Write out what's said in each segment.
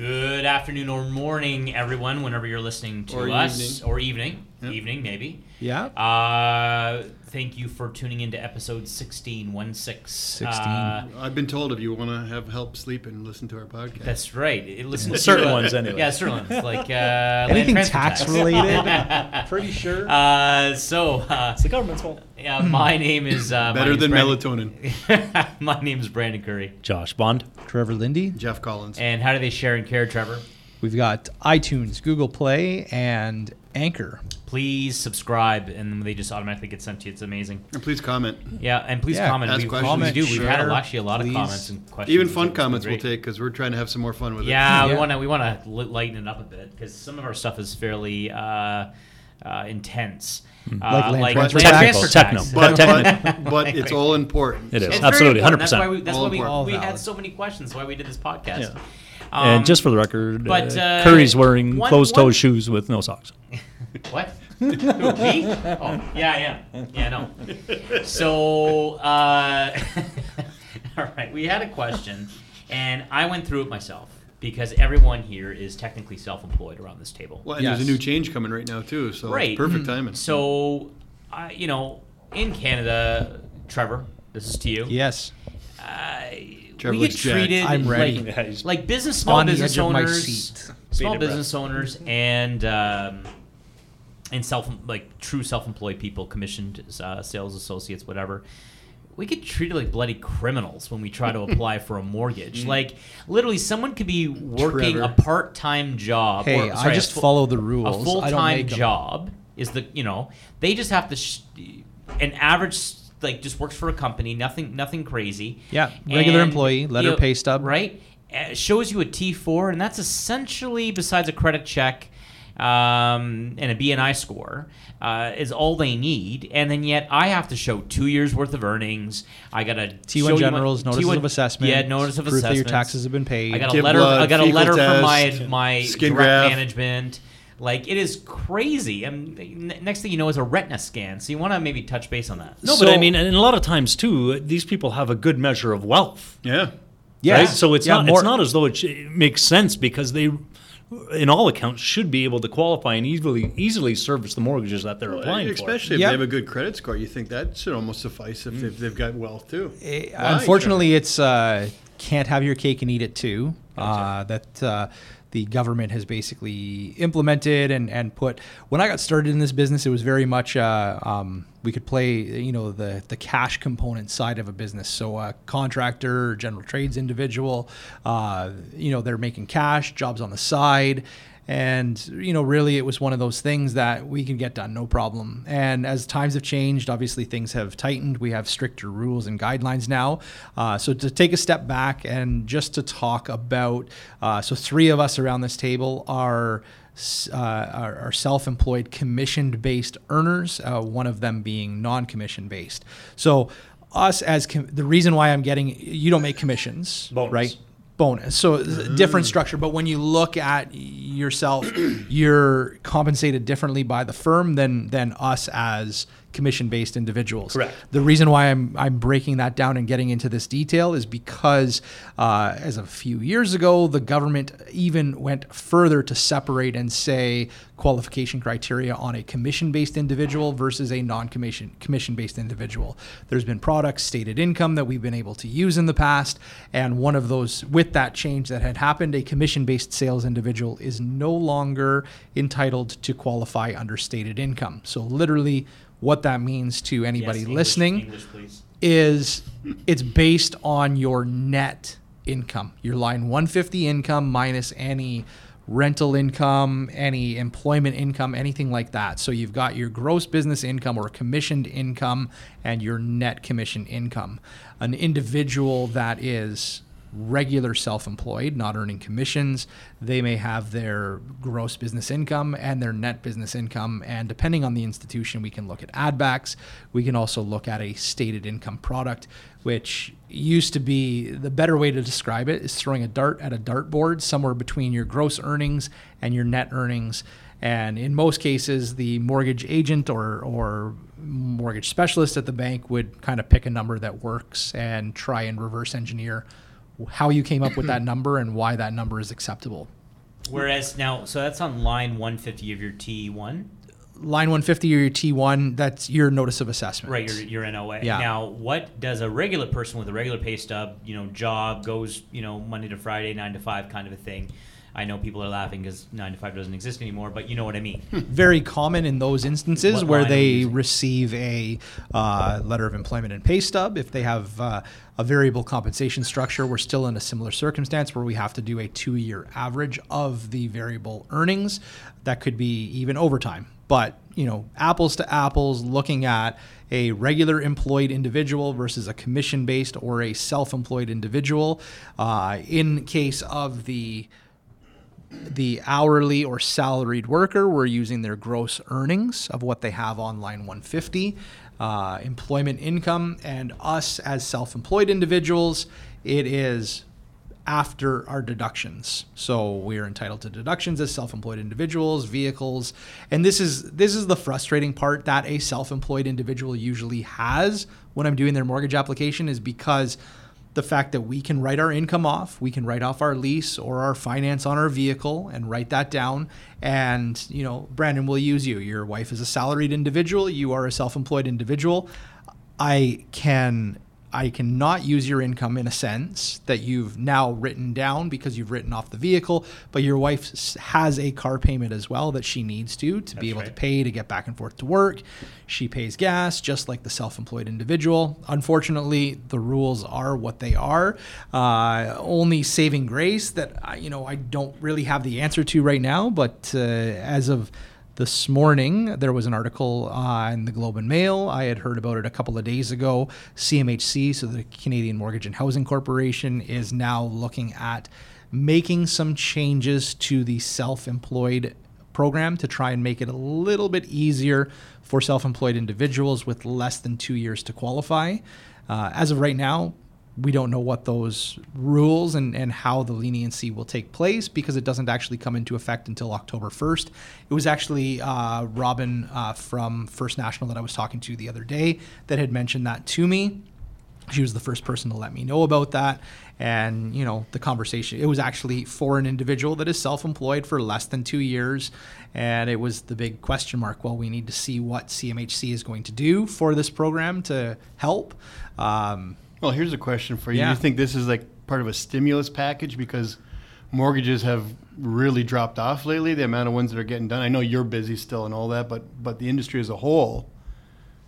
Good afternoon or morning, everyone, whenever you're listening to Or us. evening. Or evening. Yep. Evening, maybe. Yeah. Uh, thank you for tuning into episode 16, 1 6. 16. Uh, I've been told if you want to have help sleep and listen to our podcast. that's right. It listens to, Certain uh, ones, anyway. Yeah, certain ones. Like uh, Anything tax tax. related? Pretty sure. Uh, so, uh, It's the government's fault. yeah, my name is. Uh, Better than Brandon- melatonin. my name is Brandon Curry. Josh Bond. Trevor Lindy. Jeff Collins. And how do they share and care, Trevor? We've got iTunes, Google Play, and Anchor. Please subscribe, and they just automatically get sent to you. It's amazing. And please comment. Yeah, and please Yeah, comment. ask We, questions. we do. We've had Share, actually a lot please. of comments and questions. Even It's fun been comments we'll great. take because we're trying to have some more fun with it. Yeah, we Yeah. want to we want to lighten it up a bit because some of our stuff is fairly uh, uh, intense. Uh, Like land transfer land tax. transfer Techno. tax. But, Technical. but, but it's all important. It is. It's very Absolutely, important. 100%. That's why we, that's All why we, important. All we had valid. so many questions. Why we did this podcast. Yeah. Um, and just for the record, but, uh, uh, Curry's wearing one- closed-toed one- shoes with no socks. What? Who, me? Oh, yeah, yeah, yeah. No. So, uh, all right, we had a question, and I went through it myself because everyone here is technically self-employed around this table. Well, and there's a new change coming right now too, so Right. perfect timing. So, I you know, in Canada, Trevor, this is to you. Yes. Uh, Trevor we get treated I'm ready. like, like business, small On business edge of my owners, seat. small Bated breath. business owners, and um, and self like true self-employed people, commissioned uh, sales associates, whatever. We get treated like bloody criminals when we try to apply for a mortgage. Like literally, someone could be working Trevor. a part-time job. Hey, or, I sorry, a just full- follow the rules. A full-time job is the you know they just have to sh- an average like just works for a company nothing nothing crazy Yeah, regular And, employee, letter you know, pay stub. right uh, shows you a T4 and that's essentially besides a credit check um, and a BNI score uh, is all they need and then yet I have to show two years worth of earnings I got a T1 generals, notices of assessment. yeah notice of proof assessment that your taxes have been paid. I got a Give letter. blood, I got a fecal letter from my my skin direct graft. management. Like it is crazy. And n- next thing you know is a retina scan. So you want to maybe touch base on that. No, So- but I mean, and a lot of times too, these people have a good measure of wealth. yeah. yes. Right? So it's Yeah, not more- it's not as though it, sh- it makes sense because they, in all accounts, should be able to qualify and easily easily service the mortgages that they're applying for. Especially if Yep. they have a good credit score, you think that should almost suffice if they've, they've got wealth too. Eh, Why, unfortunately, it's uh, can't have your cake and eat it too. Uh, that uh, the government has basically implemented and, and put. When I got started in this business, it was very much uh, um, we could play you know the the cash component side of a business. So a contractor, general trades individual, uh, you know they're making cash, jobs on the side. And you know, really, it was one of those things that we can get done, no problem. And as times have changed, obviously things have tightened. We have stricter rules and guidelines now. Uh, so to take a step back and just to talk about, uh, so three of us around this table are. Uh, are, are self-employed commissioned-based earners. Uh, one of them being non-commission-based. So, us as com- the reason why I'm getting you don't make commissions, Bonus. right? Bonus. So a different mm. structure. But when you look at yourself, you're compensated differently by the firm than than us as commission-based individuals. Correct. The reason why I'm I'm breaking that down and getting into this detail is because uh, as a few years ago, the government even went further to separate and say qualification criteria on a commission-based individual versus a non-commission commission-based individual. There's been products, stated income that we've been able to use in the past, and one of those with that change that had happened, a commission-based sales individual is no longer entitled to qualify under stated income. So literally what that means to anybody Yes, English- listening English, is it's based on your net income, your line 150 income minus any rental income, any employment income, anything like that. So you've got your gross business income or commissioned income and your net commission income. An individual that is regular self-employed, not earning commissions, they may have their gross business income and their net business income. And depending on the institution, we can look at add backs. We can also look at a stated income product, which used to be the better way to describe it is throwing a dart at a dartboard somewhere between your gross earnings and your net earnings. And in most cases, the mortgage agent or, or mortgage specialist at the bank would kind of pick a number that works and try and reverse engineer how you came up with that number and why that number is acceptable. Whereas now, so that's on line 150 of your T1, Line 150 or your T1, that's your notice of assessment. right? Your your NOA. Yeah. Now, what does a regular person with a regular pay stub, you know, job goes, you know, Monday to Friday, nine to five, kind of a thing? I know people are laughing because nine to five doesn't exist anymore, but you know what I mean. very common in those instances What where they receive a uh, letter of employment and pay stub. If they have uh, a variable compensation structure, we're still in a similar circumstance where we have to do a two year average of the variable earnings. That could be even overtime. But, you know, apples to apples, looking at a regular employed individual versus a commission based or a self employed individual. Uh, in case of the the hourly or salaried worker, we're using their gross earnings of what they have on line 150, uh, employment income, and us as self employed individuals, it is after our deductions. So we are entitled to deductions as self-employed individuals, vehicles, and this is this is the frustrating part that a self-employed individual usually has when I'm doing their mortgage application is because the fact that we can write our income off, we can write off our lease or our finance on our vehicle and write that down. And, you know, Brandon will use you. Your wife is a salaried individual, you are a self employed individual. I can I cannot use your income in a sense that you've now written down because you've written off the vehicle, but your wife has a car payment as well that she needs to to be able to pay to get back and forth to work. She pays gas just like the self-employed individual. Unfortunately, the rules are what they are. Uh, only saving grace that I, you know I don't really have the answer to right now, but uh, as of this morning, there was an article in the Globe and Mail. I had heard about it a couple of days ago. CMHC, so the Canadian Mortgage and Housing Corporation, is now looking at making some changes to the self employed program to try and make it a little bit easier for self employed individuals with less than two years to qualify. Uh, as of right now, we don't know what those rules and, and how the leniency will take place because it doesn't actually come into effect until October 1st. It was actually uh, Robin uh, from First National that I was talking to the other day that had mentioned that to me. She was the first person to let me know about that. And, you know, the conversation, it was actually for an individual that is self employed for less than two years. And it was the big question mark. Well, we need to see what CMHC is going to do for this program to help. Um, Well, here's a question for you. Yeah. You think this is like part of a stimulus package because mortgages have really dropped off lately? The amount of ones that are getting done. I know you're busy still and all that, but but the industry as a whole,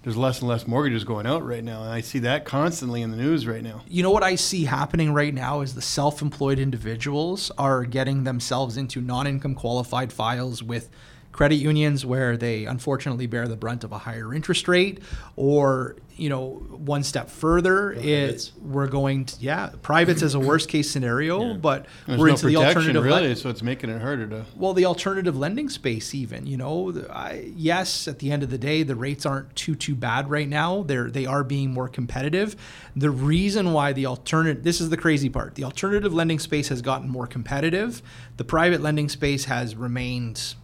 there's less and less mortgages going out right now, and I see that constantly in the news right now. you know what I see happening right now is the self-employed individuals are getting themselves into non-income qualified files with credit unions where they unfortunately bear the brunt of a higher interest rate or you know one step further Privates. it we're going to yeah privates as a worst case scenario Yeah. but There's we're no into the alternative really, le- so it's making it harder to. well, the alternative lending space, even you know, I, yes, at the end of the day, the rates aren't too too bad right now. They're they are being more competitive. The reason why the alternative this is the crazy part. The alternative lending space has gotten more competitive. The private lending space has remained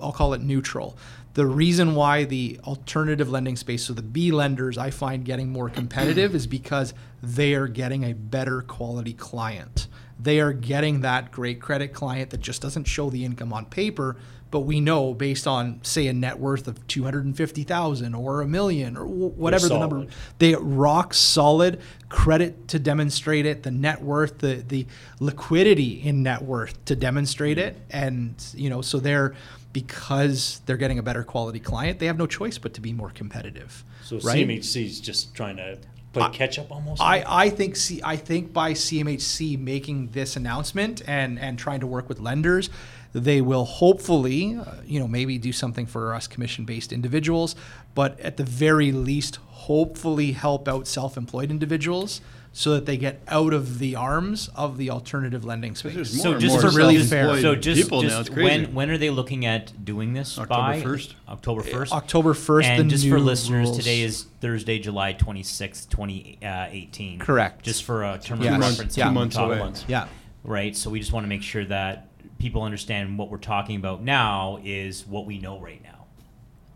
I'll call it neutral. The reason why the alternative lending space, so the B lenders, I find getting more competitive is because they are getting a better quality client. They are getting that great credit client that just doesn't show the income on paper, but we know based on, say, a net worth of two hundred and fifty thousand or a million or whatever the number, they rock solid credit to demonstrate it the net worth the the liquidity in net worth to demonstrate it mm-hmm. and you know so they're because they're getting a better quality client they have no choice but to be more competitive So right? CMHC is just trying to play catch up almost. I, I think see I think by CMHC making this announcement and and trying to work with lenders, they will hopefully, uh, you know, maybe do something for us commission-based individuals, but at the very least, hopefully help out self-employed individuals so that they get out of the arms of the alternative lending space. More So just more for really fair. So just, people just now. It's crazy. when when are they looking at doing this October 1st. October first. October 1st, And the just for listeners, rules. today is Thursday, July twenty sixth, twenty eighteen. Correct. Just for a term Yes. of Months- reference. two on months top away. ones. Yeah. Right. So we just want to make sure that people understand what we're talking about now is what we know right now.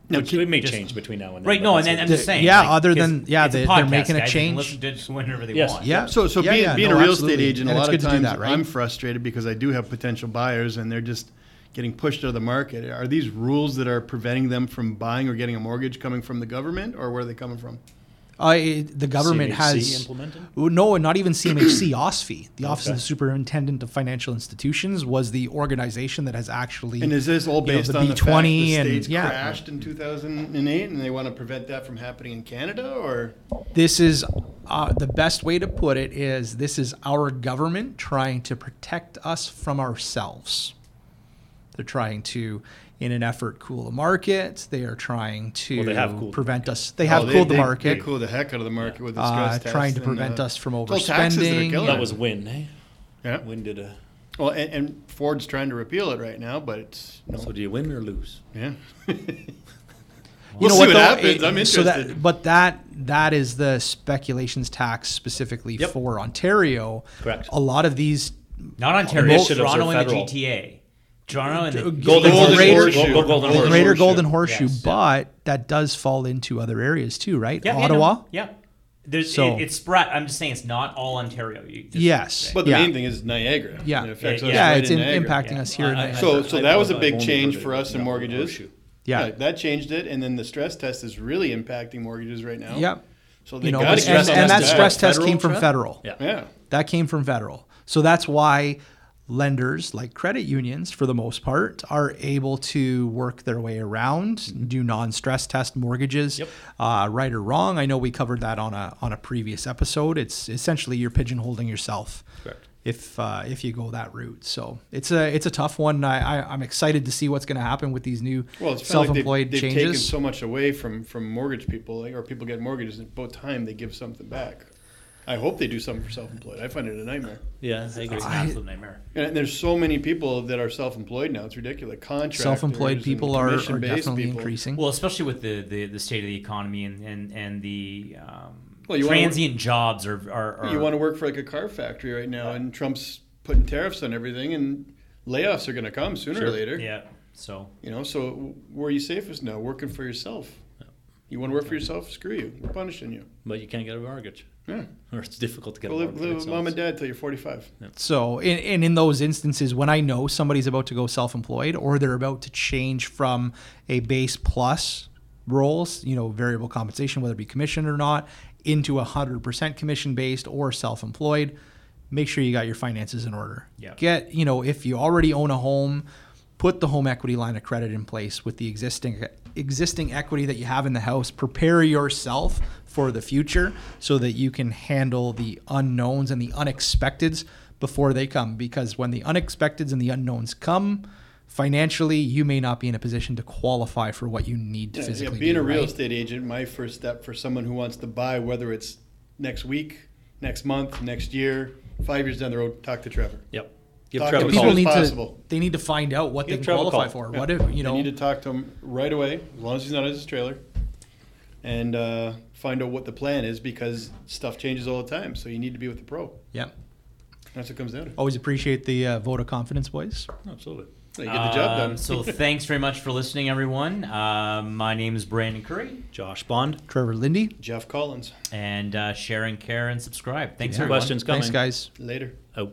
Which it may Just- change between now and then. Right, no, and then I'm just saying. Yeah, like, other 'cause than- yeah, it's a they- they're making a guys, they can change. listen to it whenever they Yes. want. Yeah. So, so Yeah, being, yeah, being no, a real absolutely. estate agent, And a lot of good to do times that, right? I'm frustrated because I do have potential buyers and they're just getting pushed out of the market. Are these rules that are preventing them from buying or getting a mortgage coming from the government, or where are they coming from? Uh, it- the government CMHC has implemented? No, not even CMHC. OSFI, the Office of the Superintendent of Financial Institutions, was the organization that has actually. And is this all you know, based the on the fact B20 the and- states yeah. crashed in 2008 and they want to prevent that from happening in Canada, or this is uh, the best way to put it is this is our government trying to protect us from ourselves. They're trying to, in an effort, cool the market. They are trying to Well, they have prevent us. They have Oh, cooled the market. They cool the heck out of the market with the Uh, stress trying to and, prevent uh, us from it's all taxes that are overspending. That was Wynne, eh? Yeah. Wynne did a. Well, and, and Ford's trying to repeal it right now, but it's no. So do you win or lose? yeah. you know see what, what though? happens. It- I'm so interested. that, but that that is the speculations tax specifically Yep. for Ontario. Correct. A lot of these Not Ontario, Initiatives Toronto and the. GTA. Toronto and the Golden Golden Greater, Horseshoe. Go- go- Golden Golden Horseshoe. Greater Golden Horseshoe, Yes, yeah. but that does fall into other areas too, right? Yeah, yeah, Ottawa. no, Yeah. There's So- it, it's spread. I'm just saying it's not all Ontario. You just- Yes. But the Yeah. main thing is Niagara. Yeah. It affects Yeah, us Yeah, right it's in in, Niagara. impacting Yeah. us here. in I- I- Niagara. So, so that was a I've big change for us in in mortgages. Horseshoe. yeah. that changed it, and then the stress test is really impacting mortgages right now. Yep. So they You know, got and, to stress and, test that that. stress test came from federal. Yeah. Yeah. That came from federal. So that's why lenders like credit unions, for the most part, are able to work their way around, do non-stress test mortgages, Yep. uh, right or wrong. I know we covered that on a on a previous episode. It's essentially you're pigeonholing yourself Correct. if uh, if you go that route. So it's a it's a tough one. I, I I'm excited to see what's going to happen with these new Well, it's of like self-employed they've, they've taken so much away from from mortgage people, like, or people get mortgages. and About time they give something back. I hope they do something for self-employed. I find it a nightmare. Yeah, I agree. It's an absolute nightmare. And there's so many people that are self-employed now. It's ridiculous. Contractors, Self-employed and people are, are definitely people. increasing. Well, especially with the, the, the state of the economy and and, and the um, Well, you wanna work- transient jobs are, are, are You want to work for like a car factory right now, and Trump's putting tariffs on everything, and layoffs are going to come sooner or later. yeah. So You know, so where are you safest now? Working for yourself. You want to work for yourself? Screw you. We're punishing you. But you can't get a mortgage. Yeah. Or it's difficult to get Go a mortgage. live with mom and dad till you're 45. So, in, and in those instances, when I know somebody's about to go self employed or they're about to change from a base plus roles, you know, variable compensation, whether it be commission or not, into a 100% commission based or self employed, make sure you got your finances in order. Yeah. Get, you know, if you already own a home, put the home equity line of credit in place with the existing existing equity that you have in the house prepare yourself for the future so that you can handle the unknowns and the unexpecteds before they come because when the unexpecteds and the unknowns come financially you may not be in a position to qualify for what you need to Yeah, yeah, physically being do, a real right? estate agent, my first step for someone who wants to buy, whether it's next week, next month, next year, five years down the road, talk to Trevor. Yep. Give Talk Trevor to people call. need possible. to they need to find out what Give they Trevor qualify call. for Yeah. what if you know need to talk to him right away, as long as he's not in his trailer, and uh, find out what the plan is because stuff changes all the time. So you need to be with the pro. yeah That's what comes down to. always appreciate the uh, vote of confidence boys Absolutely. You get the job Um, done. so thanks very much for listening, everyone. Uh, my name is Brandon Curry, Josh Bond. Trevor Lindy Jeff Collins. and uh, share and care and subscribe. Thanks, Yeah. everyone. Questions coming. thanks guys Later. Out.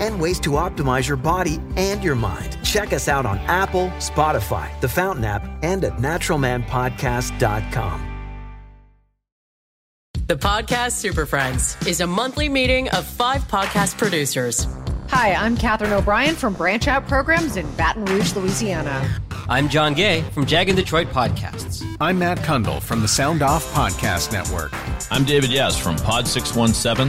and ways to optimize your body and your mind. Check us out on Apple, Spotify, the Fountain app, and at naturalmanpodcast.com. The podcast Super Friends is a monthly meeting of five podcast producers. Hi, I'm Katherine O'Brien from Branch Out Programs in Baton Rouge, Louisiana. I'm John Gay from Jag and Detroit Podcasts. I'm Matt Cundill from the Sound Off Podcast Network. I'm David Yas from Pod 617,